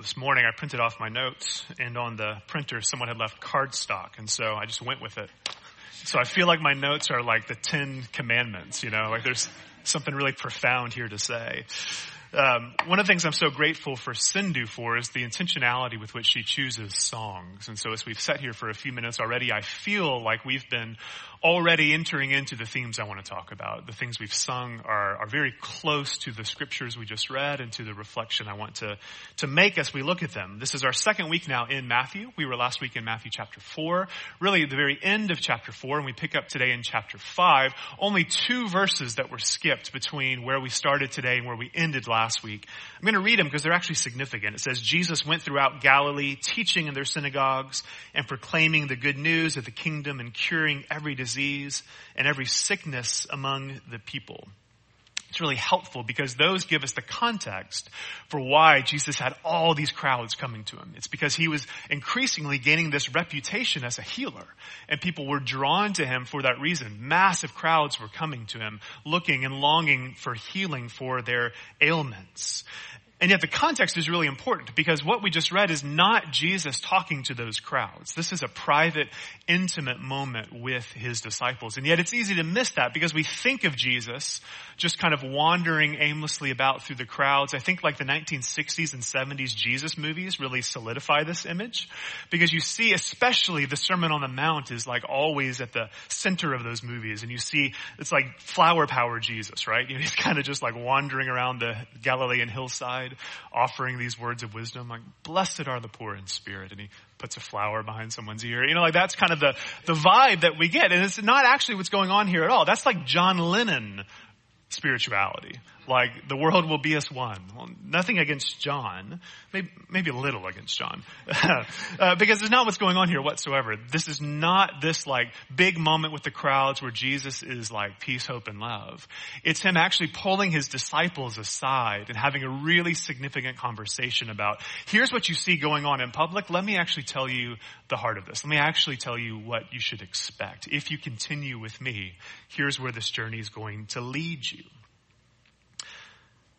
this morning I printed off my notes and on the printer someone had left cardstock and so I just went with it. So I feel like my notes are like the Ten Commandments, you know, like there's something really profound here to say. Um, one of the things I'm so grateful for Sindhu for is the intentionality with which she chooses songs. And so as we've sat here for a few minutes already, I feel like we've been already entering into the themes I want to talk about. The things we've sung are, are very close to the scriptures we just read and to the reflection I want to, to make as we look at them. This is our second week now in Matthew. We were last week in Matthew chapter 4, really the very end of chapter 4, and we pick up today in chapter 5. Only two verses that were skipped between where we started today and where we ended last week. I'm going to read them because they're actually significant. It says, Jesus went throughout Galilee, teaching in their synagogues and proclaiming the good news of the kingdom and curing every disease and every sickness among the people. It's really helpful because those give us the context for why Jesus had all these crowds coming to him. It's because he was increasingly gaining this reputation as a healer and people were drawn to him for that reason. Massive crowds were coming to him looking and longing for healing for their ailments. And yet the context is really important because what we just read is not Jesus talking to those crowds. This is a private, intimate moment with his disciples. And yet it's easy to miss that because we think of Jesus just kind of wandering aimlessly about through the crowds. I think like the 1960s and 70s Jesus movies really solidify this image because you see especially the Sermon on the Mount is like always at the center of those movies. And you see it's like flower power Jesus, right? You know, he's kind of just like wandering around the Galilean hillside offering these words of wisdom, like, blessed are the poor in spirit. And he puts a flower behind someone's ear. You know, like that's kind of the, the vibe that we get. And it's not actually what's going on here at all. That's like John Lennon spirituality. Like the world will be as one. Well, nothing against John, maybe, maybe a little against John, uh, because it's not what's going on here whatsoever. This is not this like big moment with the crowds where Jesus is like peace, hope, and love. It's him actually pulling his disciples aside and having a really significant conversation about here's what you see going on in public. Let me actually tell you the heart of this. Let me actually tell you what you should expect. If you continue with me, here's where this journey is going to lead you.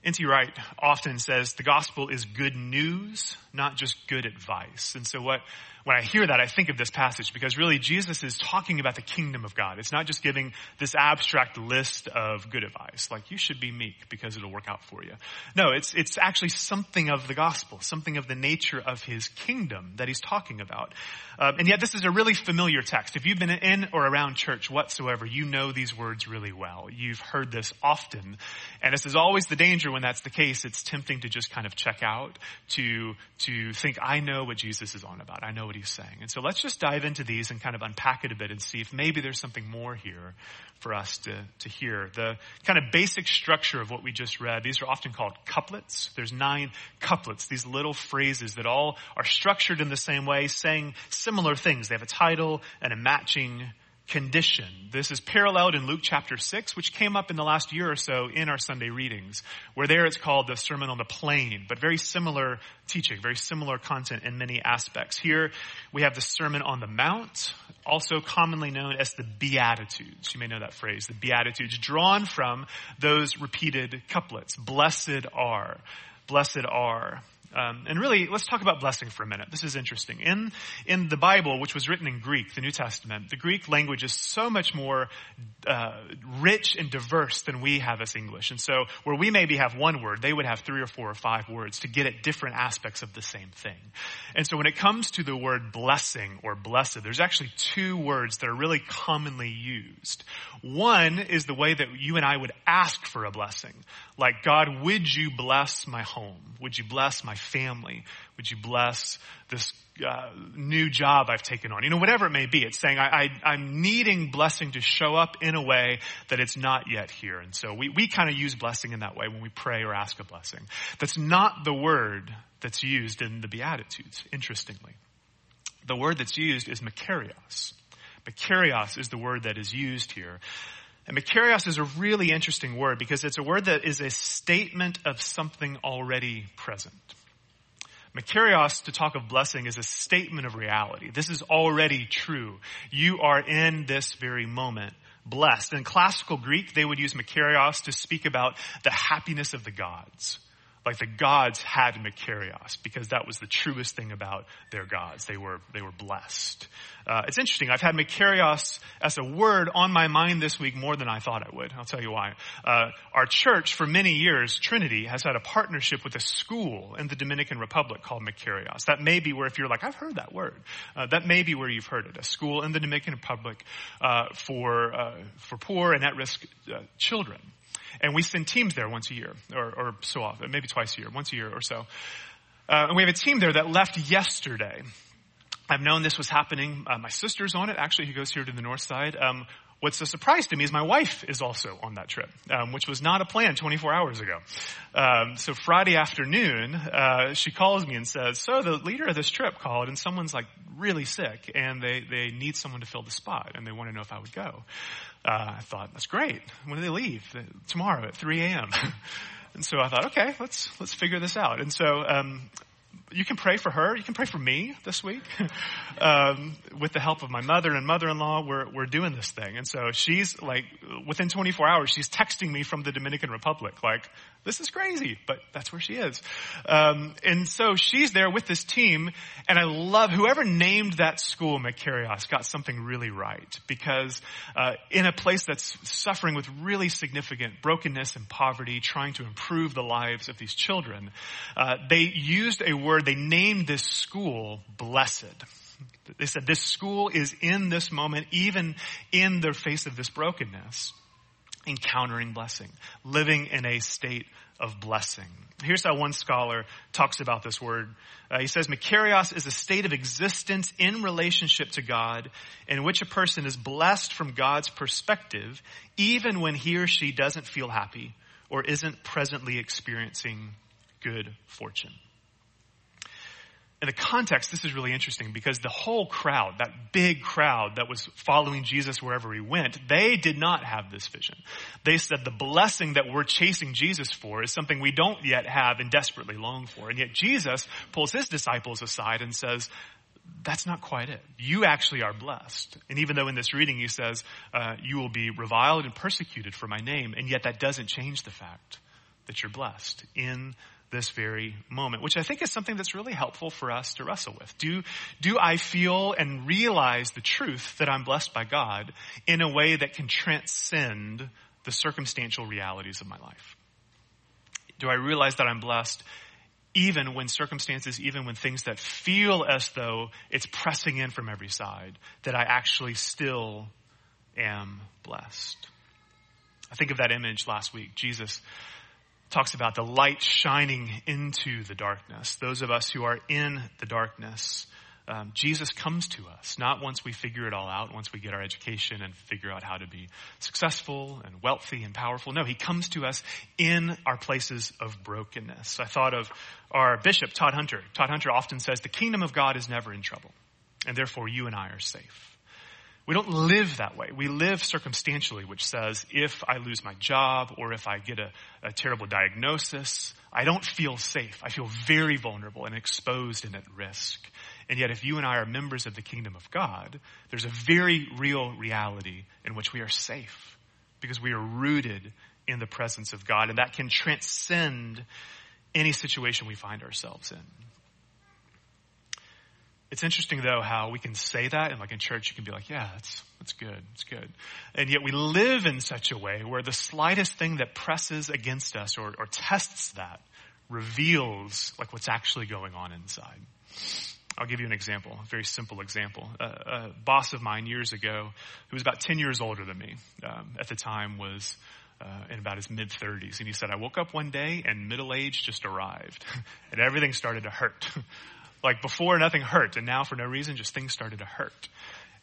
N.T. Wright often says the gospel is good news, not just good advice. And so what when I hear that, I think of this passage because really Jesus is talking about the kingdom of God. It's not just giving this abstract list of good advice, like you should be meek because it'll work out for you. No, it's, it's actually something of the gospel, something of the nature of his kingdom that he's talking about. Um, and yet this is a really familiar text. If you've been in or around church whatsoever, you know these words really well. You've heard this often. And this is always the danger when that's the case. It's tempting to just kind of check out, to, to think, I know what Jesus is on about. I know what he's saying. And so let's just dive into these and kind of unpack it a bit and see if maybe there's something more here for us to, to hear. The kind of basic structure of what we just read, these are often called couplets. There's nine couplets, these little phrases that all are structured in the same way, saying similar things. They have a title and a matching condition. This is paralleled in Luke chapter 6, which came up in the last year or so in our Sunday readings, where there it's called the Sermon on the Plain, but very similar teaching, very similar content in many aspects. Here we have the Sermon on the Mount, also commonly known as the Beatitudes. You may know that phrase, the Beatitudes, drawn from those repeated couplets. Blessed are, blessed are. Um, and really, let's talk about blessing for a minute. This is interesting. In in the Bible, which was written in Greek, the New Testament, the Greek language is so much more uh, rich and diverse than we have as English. And so, where we maybe have one word, they would have three or four or five words to get at different aspects of the same thing. And so, when it comes to the word blessing or blessed, there's actually two words that are really commonly used. One is the way that you and I would ask for a blessing, like God, would you bless my home? Would you bless my family? Would you bless this uh, new job I've taken on? You know, whatever it may be. It's saying I, I, am needing blessing to show up in a way that it's not yet here. And so we, we kind of use blessing in that way when we pray or ask a blessing. That's not the word that's used in the Beatitudes, interestingly. The word that's used is makarios. Makarios is the word that is used here. And makarios is a really interesting word because it's a word that is a statement of something already present. Makarios, to talk of blessing, is a statement of reality. This is already true. You are in this very moment blessed. In classical Greek, they would use makarios to speak about the happiness of the gods. Like the gods had Makarios because that was the truest thing about their gods. They were, they were blessed. Uh, it's interesting. I've had Makarios as a word on my mind this week more than I thought I would. I'll tell you why. Uh, our church for many years, Trinity, has had a partnership with a school in the Dominican Republic called Makarios. That may be where if you're like, I've heard that word, uh, that may be where you've heard it. A school in the Dominican Republic uh, for, uh, for poor and at-risk uh, children. And we send teams there once a year, or, or so often, maybe twice a year, once a year or so. Uh, and we have a team there that left yesterday. I've known this was happening. Uh, my sister's on it, actually, who goes here to the north side. Um, what's a surprise to me is my wife is also on that trip, um, which was not a plan 24 hours ago. Um, so Friday afternoon, uh, she calls me and says, "So the leader of this trip called, and someone's like really sick, and they they need someone to fill the spot, and they want to know if I would go." Uh, I thought, that's great. When do they leave? Tomorrow at 3 a.m. and so I thought, okay, let's, let's figure this out. And so, um, you can pray for her. You can pray for me this week. um, with the help of my mother and mother-in-law, we're, we're doing this thing. And so she's like, within 24 hours, she's texting me from the Dominican Republic, like, this is crazy, but that's where she is. Um, and so she's there with this team, and I love whoever named that school, Makarios, got something really right because uh, in a place that's suffering with really significant brokenness and poverty, trying to improve the lives of these children, uh, they used a word. They named this school "blessed." They said this school is in this moment, even in the face of this brokenness encountering blessing, living in a state of blessing. Here's how one scholar talks about this word. Uh, he says, Makarios is a state of existence in relationship to God in which a person is blessed from God's perspective, even when he or she doesn't feel happy or isn't presently experiencing good fortune in the context, this is really interesting because the whole crowd, that big crowd that was following Jesus wherever he went, they did not have this vision. They said the blessing that we're chasing Jesus for is something we don't yet have and desperately long for. And yet Jesus pulls his disciples aside and says, that's not quite it. You actually are blessed. And even though in this reading he says, uh, you will be reviled and persecuted for my name, and yet that doesn't change the fact that you're blessed in this very moment, which I think is something that's really helpful for us to wrestle with. Do, do I feel and realize the truth that I'm blessed by God in a way that can transcend the circumstantial realities of my life? Do I realize that I'm blessed even when circumstances, even when things that feel as though it's pressing in from every side, that I actually still am blessed? I think of that image last week. Jesus talks about the light shining into the darkness. Those of us who are in the darkness, um, Jesus comes to us, not once we figure it all out, once we get our education and figure out how to be successful and wealthy and powerful. No, he comes to us in our places of brokenness. I thought of our bishop, Todd Hunter. Todd Hunter often says the kingdom of God is never in trouble, and therefore you and I are safe. We don't live that way. We live circumstantially, which says if I lose my job or if I get a, a, terrible diagnosis, I don't feel safe. I feel very vulnerable and exposed and at risk. And yet, if you and I are members of the kingdom of God, there's a very real reality in which we are safe because we are rooted in the presence of God, and that can transcend any situation we find ourselves in. It's interesting though how we can say that and like in church you can be like, yeah, that's, that's good. It's good. And yet we live in such a way where the slightest thing that presses against us or, or tests that reveals like what's actually going on inside. I'll give you an example, a very simple example. A, a boss of mine years ago, who was about 10 years older than me, um, at the time was uh, in about his mid 30s. And he said, I woke up one day and middle age just arrived and everything started to hurt. Like before, nothing hurt, and now for no reason, just things started to hurt.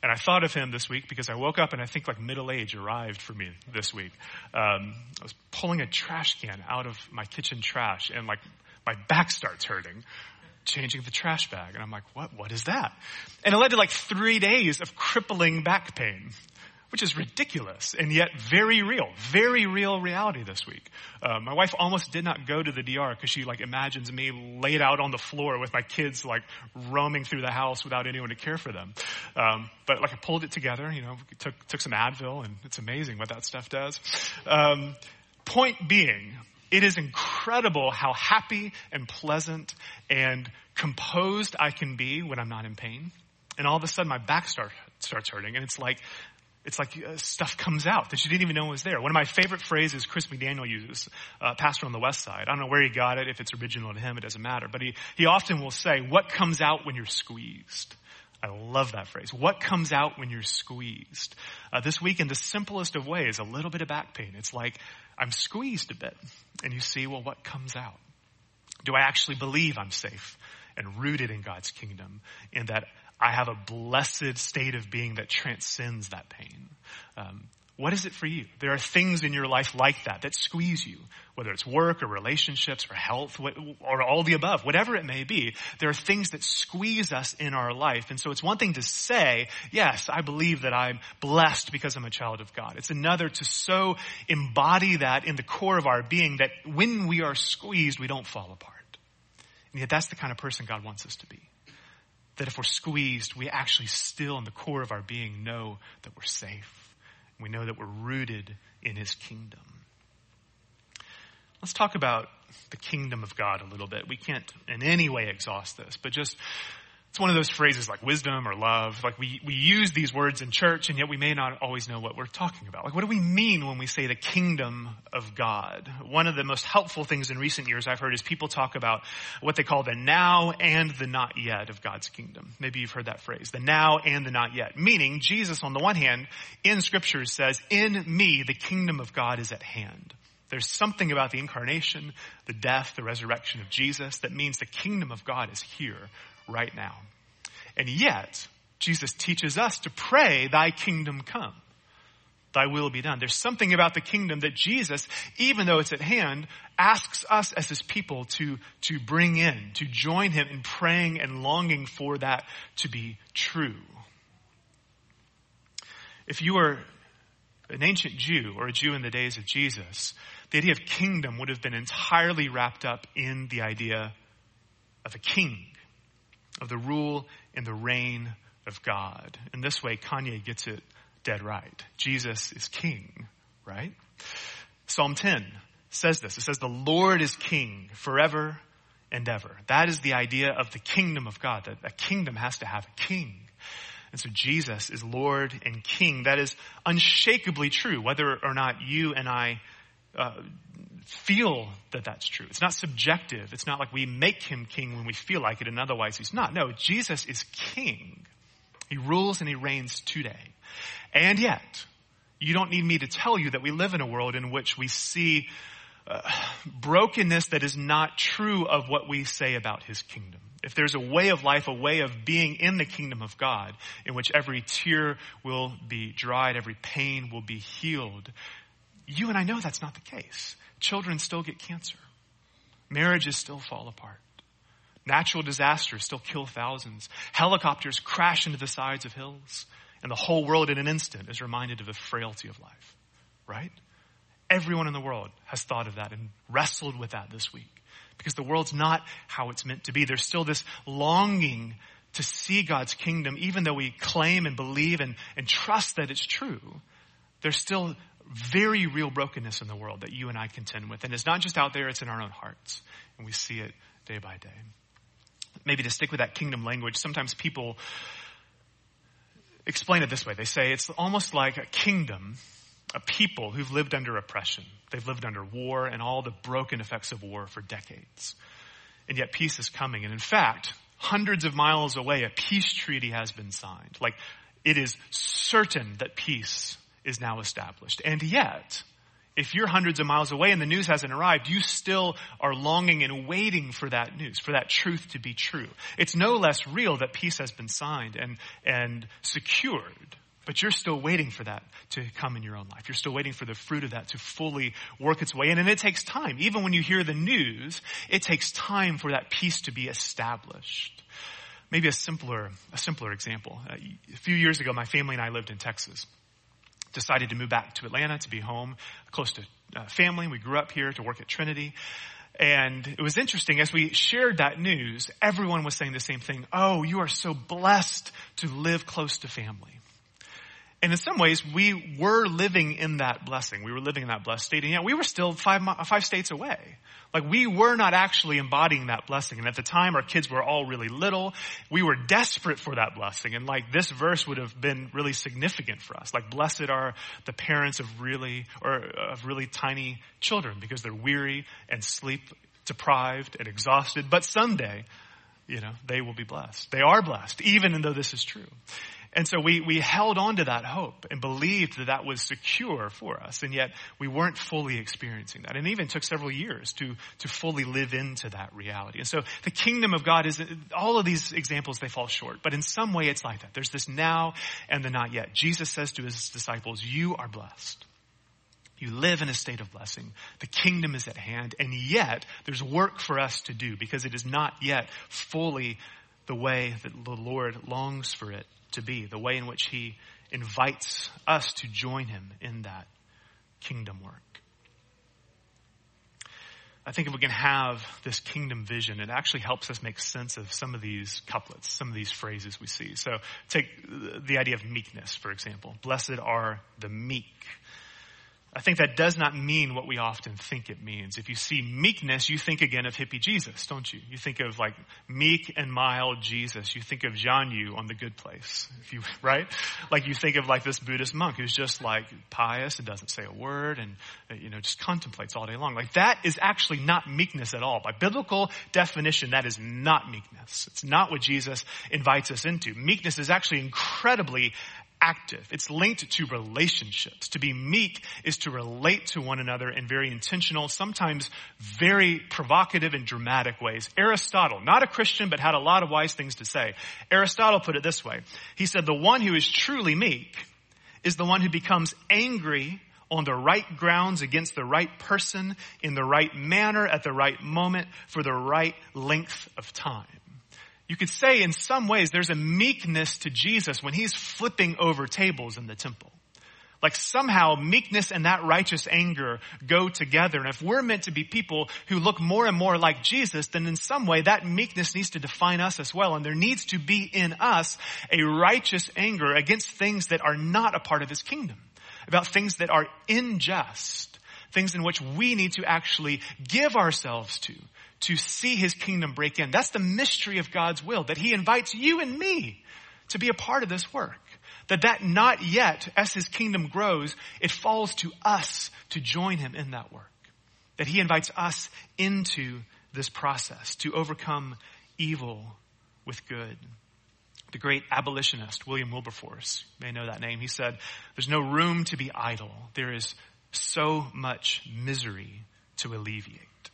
And I thought of him this week because I woke up and I think like middle age arrived for me this week. Um, I was pulling a trash can out of my kitchen trash, and like my back starts hurting changing the trash bag. And I'm like, what, what is that? And it led to like three days of crippling back pain which is ridiculous and yet very real, very real reality this week. Uh, my wife almost did not go to the DR because she like imagines me laid out on the floor with my kids like roaming through the house without anyone to care for them. Um, but like I pulled it together, you know, took took some Advil, and it's amazing what that stuff does. Um, point being, it is incredible how happy and pleasant and composed I can be when I'm not in pain. And all of a sudden my back start, starts hurting and it's like, it's like uh, stuff comes out that you didn't even know was there. One of my favorite phrases Chris McDaniel uses, uh, pastor on the west side. I don't know where he got it. If it's original to him, it doesn't matter. But he, he often will say, what comes out when you're squeezed? I love that phrase. What comes out when you're squeezed? Uh, this week, in the simplest of ways, a little bit of back pain. It's like I'm squeezed a bit, and you see, well, what comes out? Do I actually believe I'm safe and rooted in God's kingdom, and that I have a blessed state of being that transcends that pain? Um, what is it for you? There are things in your life like that that squeeze you, whether it's work or relationships or health or all the above, whatever it may be. There are things that squeeze us in our life. And so it's one thing to say, yes, I believe that I'm blessed because I'm a child of God. It's another to so embody that in the core of our being that when we are squeezed, we don't fall apart. And yet that's the kind of person God wants us to be. That if we're squeezed, we actually still in the core of our being know that we're safe we know that we're rooted in his kingdom. Let's talk about the kingdom of God a little bit. We can't in any way exhaust this, but just it's one of those phrases like wisdom or love. Like we, we use these words in church and yet we may not always know what we're talking about. Like what do we mean when we say the kingdom of God? One of the most helpful things in recent years I've heard is people talk about what they call the now and the not yet of God's kingdom. Maybe you've heard that phrase, the now and the not yet. Meaning Jesus on the one hand in scripture says, in me the kingdom of God is at hand. There's something about the incarnation, the death, the resurrection of Jesus that means the kingdom of God is here right now. And yet, Jesus teaches us to pray, thy kingdom come. Thy will be done. There's something about the kingdom that Jesus, even though it's at hand, asks us as his people to, to bring in, to join him in praying and longing for that to be true. If you were an ancient Jew or a Jew in the days of Jesus, the idea of kingdom would have been entirely wrapped up in the idea of a king of the rule and the reign of God. In this way, Kanye gets it dead right. Jesus is king, right? Psalm 10 says this. It says, the Lord is king forever and ever. That is the idea of the kingdom of God, that a kingdom has to have a king. And so Jesus is Lord and King. That is unshakably true, whether or not you and I uh, feel that that's true. It's not subjective. It's not like we make him king when we feel like it and otherwise he's not. No, Jesus is king. He rules and he reigns today. And yet, you don't need me to tell you that we live in a world in which we see uh, brokenness that is not true of what we say about his kingdom. If there's a way of life, a way of being in the kingdom of God, in which every tear will be dried, every pain will be healed, you and I know that's not the case. Children still get cancer. Marriages still fall apart. Natural disasters still kill thousands. Helicopters crash into the sides of hills. And the whole world in an instant is reminded of the frailty of life. Right? Everyone in the world has thought of that and wrestled with that this week. Because the world's not how it's meant to be. There's still this longing to see God's kingdom, even though we claim and believe and, and trust that it's true. There's still very real brokenness in the world that you and I contend with. And it's not just out there, it's in our own hearts. And we see it day by day. Maybe to stick with that kingdom language, sometimes people explain it this way. They say it's almost like a kingdom, a people who've lived under oppression. They've lived under war and all the broken effects of war for decades. And yet peace is coming. And in fact, hundreds of miles away, a peace treaty has been signed. Like, it is certain that peace is now established. And yet, if you're hundreds of miles away and the news hasn't arrived, you still are longing and waiting for that news, for that truth to be true. It's no less real that peace has been signed and, and secured, but you're still waiting for that to come in your own life. You're still waiting for the fruit of that to fully work its way in. And it takes time. Even when you hear the news, it takes time for that peace to be established. Maybe a simpler, a simpler example. Uh, a few years ago, my family and I lived in Texas decided to move back to Atlanta to be home, close to uh, family. We grew up here to work at Trinity. And it was interesting as we shared that news, everyone was saying the same thing. Oh, you are so blessed to live close to family. And in some ways, we were living in that blessing. We were living in that blessed state. And yet we were still five, five states away. Like we were not actually embodying that blessing. And at the time, our kids were all really little. We were desperate for that blessing. And like this verse would have been really significant for us. Like blessed are the parents of really, or of really tiny children because they're weary and sleep deprived and exhausted. But someday, you know, they will be blessed. They are blessed, even though this is true. And so we, we held on to that hope and believed that that was secure for us. And yet we weren't fully experiencing that. And it even took several years to, to fully live into that reality. And so the kingdom of God is, all of these examples, they fall short. But in some way it's like that. There's this now and the not yet. Jesus says to his disciples, you are blessed. You live in a state of blessing. The kingdom is at hand. And yet there's work for us to do because it is not yet fully the way that the Lord longs for it to be, the way in which he invites us to join him in that kingdom work. I think if we can have this kingdom vision, it actually helps us make sense of some of these couplets, some of these phrases we see. So take the idea of meekness, for example. Blessed are the meek. I think that does not mean what we often think it means. If you see meekness, you think again of hippie Jesus, don't you? You think of like meek and mild Jesus. You think of Jian Yu on the good place, if you, right? Like you think of like this Buddhist monk who's just like pious and doesn't say a word and, uh, you know, just contemplates all day long. Like that is actually not meekness at all. By biblical definition, that is not meekness. It's not what Jesus invites us into. Meekness is actually incredibly active. It's linked to relationships. To be meek is to relate to one another in very intentional, sometimes very provocative and dramatic ways. Aristotle, not a Christian, but had a lot of wise things to say. Aristotle put it this way. He said, the one who is truly meek is the one who becomes angry on the right grounds against the right person in the right manner at the right moment for the right length of time you could say in some ways there's a meekness to Jesus when he's flipping over tables in the temple. Like somehow meekness and that righteous anger go together. And if we're meant to be people who look more and more like Jesus, then in some way that meekness needs to define us as well. And there needs to be in us a righteous anger against things that are not a part of his kingdom, about things that are unjust, things in which we need to actually give ourselves to, to see his kingdom break in. That's the mystery of God's will, that he invites you and me to be a part of this work. That that not yet, as his kingdom grows, it falls to us to join him in that work. That he invites us into this process to overcome evil with good. The great abolitionist, William Wilberforce, you may know that name, he said, there's no room to be idle. There is so much misery to alleviate.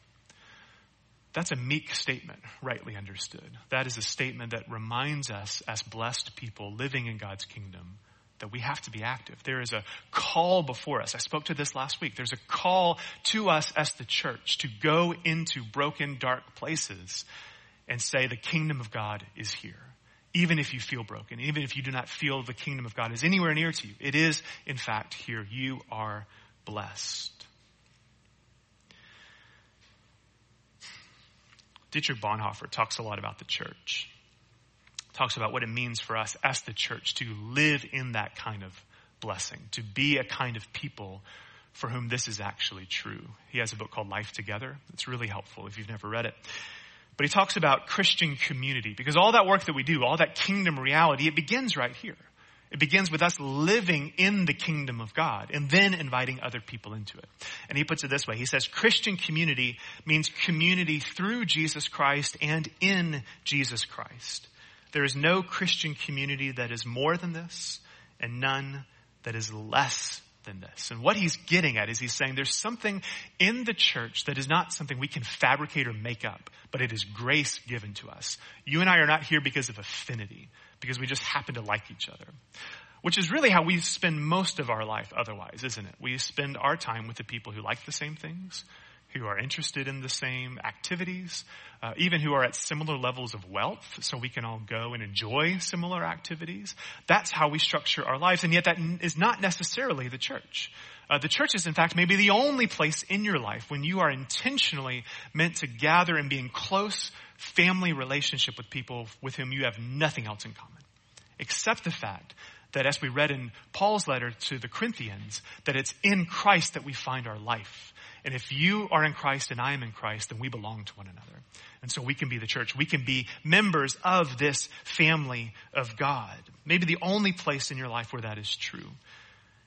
That's a meek statement, rightly understood. That is a statement that reminds us as blessed people living in God's kingdom that we have to be active. There is a call before us. I spoke to this last week. There's a call to us as the church to go into broken, dark places and say the kingdom of God is here. Even if you feel broken, even if you do not feel the kingdom of God is anywhere near to you, it is in fact here. You are blessed. Dietrich Bonhoeffer talks a lot about the church. Talks about what it means for us as the church to live in that kind of blessing, to be a kind of people for whom this is actually true. He has a book called Life Together. It's really helpful if you've never read it. But he talks about Christian community because all that work that we do, all that kingdom reality, it begins right here. It begins with us living in the kingdom of God and then inviting other people into it. And he puts it this way. He says Christian community means community through Jesus Christ and in Jesus Christ. There is no Christian community that is more than this and none that is less than this. And what he's getting at is he's saying there's something in the church that is not something we can fabricate or make up, but it is grace given to us. You and I are not here because of affinity because we just happen to like each other. Which is really how we spend most of our life otherwise, isn't it? We spend our time with the people who like the same things, who are interested in the same activities, uh, even who are at similar levels of wealth, so we can all go and enjoy similar activities. That's how we structure our lives, and yet that is not necessarily the church. Uh, the church is, in fact, maybe the only place in your life when you are intentionally meant to gather and be in close family relationship with people with whom you have nothing else in common. except the fact that as we read in Paul's letter to the Corinthians, that it's in Christ that we find our life. And if you are in Christ and I am in Christ, then we belong to one another. And so we can be the church. We can be members of this family of God. Maybe the only place in your life where that is true.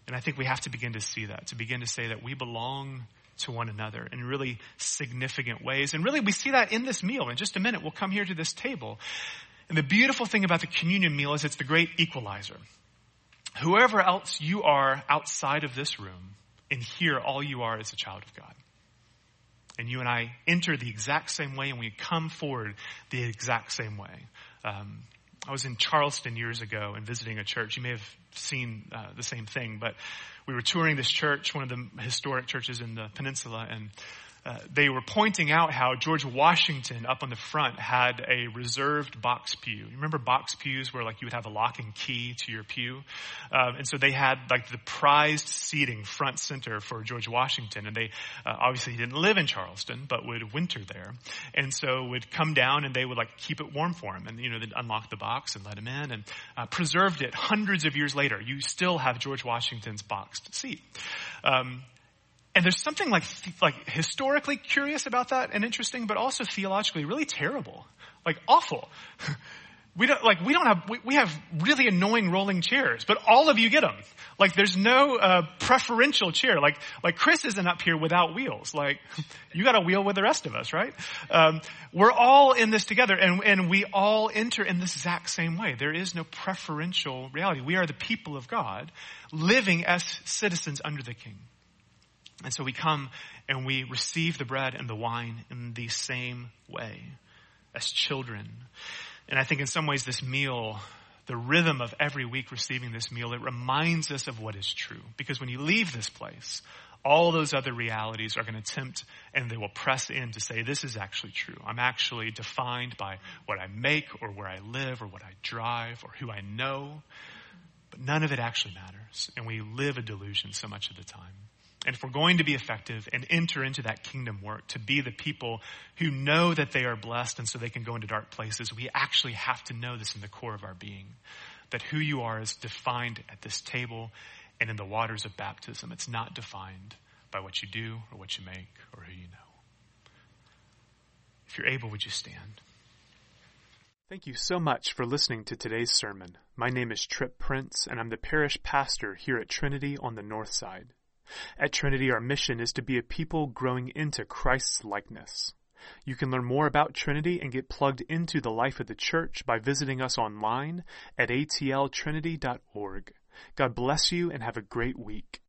And I think we have to begin to see that, to begin to say that we belong to one another in really significant ways. And really we see that in this meal. In just a minute, we'll come here to this table. And the beautiful thing about the communion meal is it's the great equalizer. Whoever else you are outside of this room, in here, all you are is a child of God. And you and I enter the exact same way and we come forward the exact same way. Um, I was in Charleston years ago and visiting a church. You may have seen uh, the same thing, but we were touring this church, one of the historic churches in the peninsula, and uh, they were pointing out how George Washington up on the front had a reserved box pew. You remember box pews where like you would have a lock and key to your pew? Um, and so they had like the prized seating front center for George Washington. And they, uh, obviously he didn't live in Charleston, but would winter there. And so would come down and they would like keep it warm for him. And, you know, they'd unlock the box and let him in and uh, preserved it hundreds of years later. You still have George Washington's boxed seat. Um, and there's something like, like historically curious about that and interesting, but also theologically really terrible. Like awful. We don't, like, we don't have, we, we have really annoying rolling chairs, but all of you get them. Like, there's no, uh, preferential chair. Like, like Chris isn't up here without wheels. Like, you got a wheel with the rest of us, right? Um, we're all in this together and, and we all enter in this exact same way. There is no preferential reality. We are the people of God living as citizens under the king. And so we come and we receive the bread and the wine in the same way as children. And I think in some ways this meal, the rhythm of every week receiving this meal, it reminds us of what is true. Because when you leave this place, all those other realities are going to tempt and they will press in to say, this is actually true. I'm actually defined by what I make or where I live or what I drive or who I know. But none of it actually matters. And we live a delusion so much of the time. And if we're going to be effective and enter into that kingdom work, to be the people who know that they are blessed and so they can go into dark places, we actually have to know this in the core of our being. That who you are is defined at this table and in the waters of baptism. It's not defined by what you do or what you make or who you know. If you're able, would you stand? Thank you so much for listening to today's sermon. My name is Trip Prince, and I'm the parish pastor here at Trinity on the North Side. At Trinity, our mission is to be a people growing into Christ's likeness. You can learn more about Trinity and get plugged into the life of the church by visiting us online at atltrinity.org. God bless you and have a great week.